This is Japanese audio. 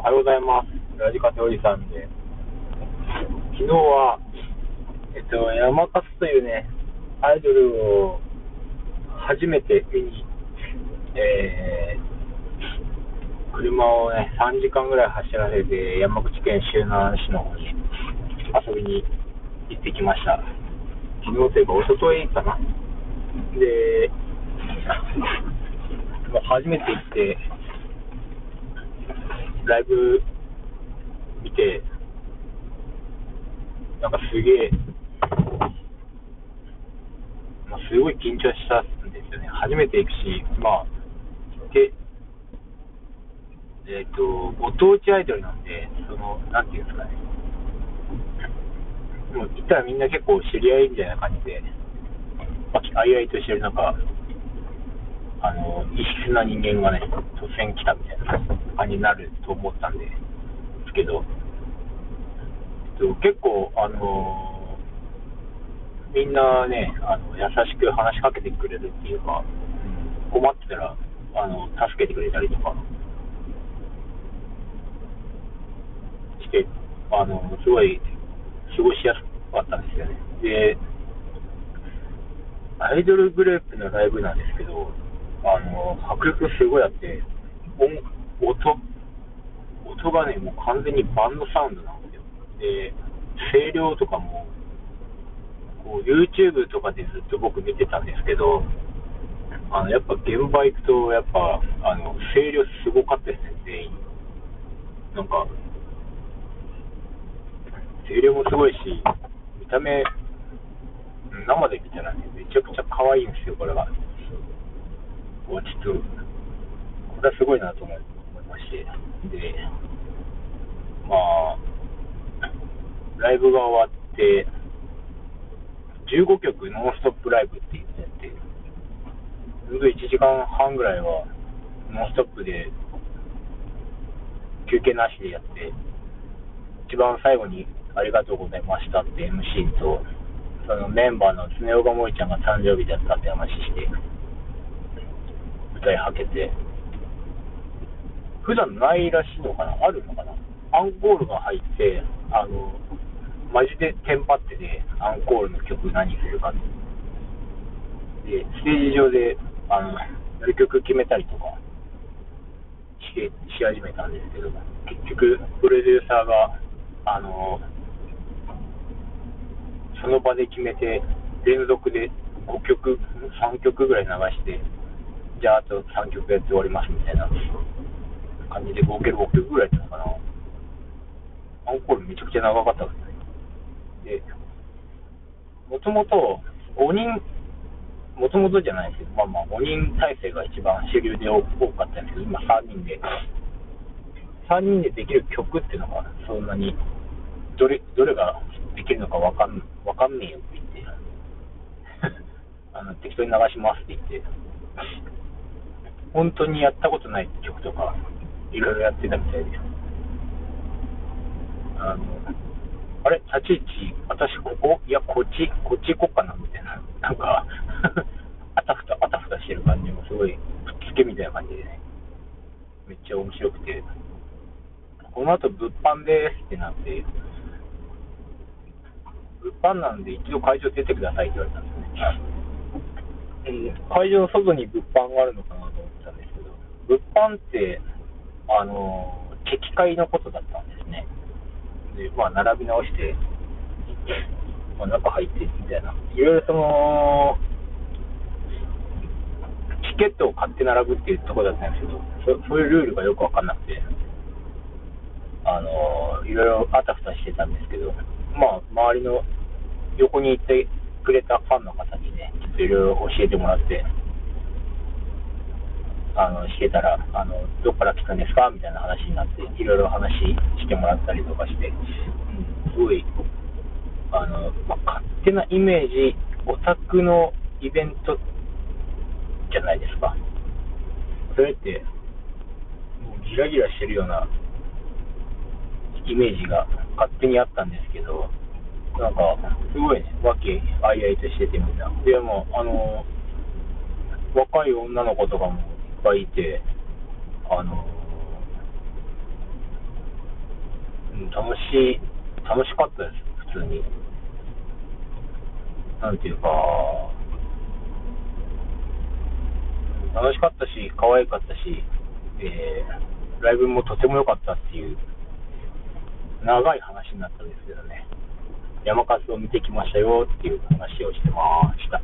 おはようございます。ラジカセおじさんで。昨日は、えっと、山勝というね、アイドルを初めて見に、えー、車をね、3時間ぐらい走らせて、山口県周南市の方に遊びに行ってきました。昨日というか、一昨日かな。で、初めて行って、ライブ見て、なんかすげえ、まあ、すごい緊張したんですよね。初めて行くし、まあ、で、えっ、と、ご当地アイドルなんで、その、なんていうんですかね。もう行ったらみんな結構知り合いみたいな感じで、まあ、あいあいとしてる中、あの、異質な人間がね、突然来たみたいな感じになると思ったんで、ですけど、結構、あのみんなね、あの、優しく話しかけてくれるっていうか、困ってたら、あの、助けてくれたりとか、して、あの、すごい、過ごしやすかったんですよね。で、アイドルグループのライブなんですけど、あの、迫力すごいあって、音、音、音がね、もう完全にバンドサウンドなんですよ。で、声量とかも、こう YouTube とかでずっと僕見てたんですけど、あの、やっぱ現場行くと、やっぱ、あの、声量すごかったですね、全員。なんか、声量もすごいし、見た目、生で見たらね、めちゃくちゃ可愛いんですよ、これが。ちょっと、これはすごいなと思いまして。で、まあ、ライブが終わって、15曲ノンストップライブって言ってやって、ずっと1時間半ぐらいはノンストップで休憩なしでやって、一番最後にありがとうございましたって MC と、そのメンバーの常岡萌ちゃんが誕生日だったって話して、歌いはけて、普段ないらしいのかな？あるのかな？アンコールが入って、あの、マジでテンパってて、アンコールの曲何するかで、ステージ上で、あの、やる曲決めたりとかしし始めたんですけど、結局、プロデューサーが、あの、その場で決めて、連続で5曲、3曲ぐらい流して、じゃああと3曲やって終わりますみたいな。感じで、合計6曲ぐらいやったのかな。アンコールめちゃくちゃ長かったですね。で、もともと5人、もともとじゃないですけど、まあまあ5人体制が一番主流で多かったんですけど、今3人で、3人でできる曲っていうのがそんなに、どれ、どれができるのかわかん、わかんねえよって言って、あの、適当に流しますって言って、本当にやったことない曲とか、いろいろやってたみたいです、あの、あれ、立ち位置、私ここ？いや、こっち、こっち行こっかなみたいな、なんか、あたふた、あたふたしてる感じもすごい、くっつけみたいな感じでね、めっちゃ面白くて、この後物販ですってなって、物販なんで一度会場出てくださいって言われたんですよね。うん会場の外に物販があるのかなと思ったんですけど、物販って、あの、敵会のことだったんですね。で、まあ、並び直して、まあ、中入ってみたいな。いろいろその、チケットを買って並ぶっていうところだったんですけど、そそういうルールがよくわかんなくて、あの、いろいろあたふたしてたんですけど、まあ、周りの横にいてくれたファンの方にね、ちょっといろいろ教えてもらって、あの、してたら、あの、どっから来たんですか？みたいな話になって、いろいろ話してもらったりとかして、うん、すごい、あの、まあ、勝手なイメージ、オタクのイベントじゃないですか。それって、もうギラギラしてるようなイメージが勝手にあったんですけど、なんか、すごいね、和気あいあいとしててみんな。でも、あの、若い女の子とかもぱいいて、あの、楽しい、楽しかったです、普通に。なんていうか、楽しかったし、可愛かったし、えー、ライブもとても良かったっていう、長い話になったんですけどね、山数を見てきましたよっていう話をしてました。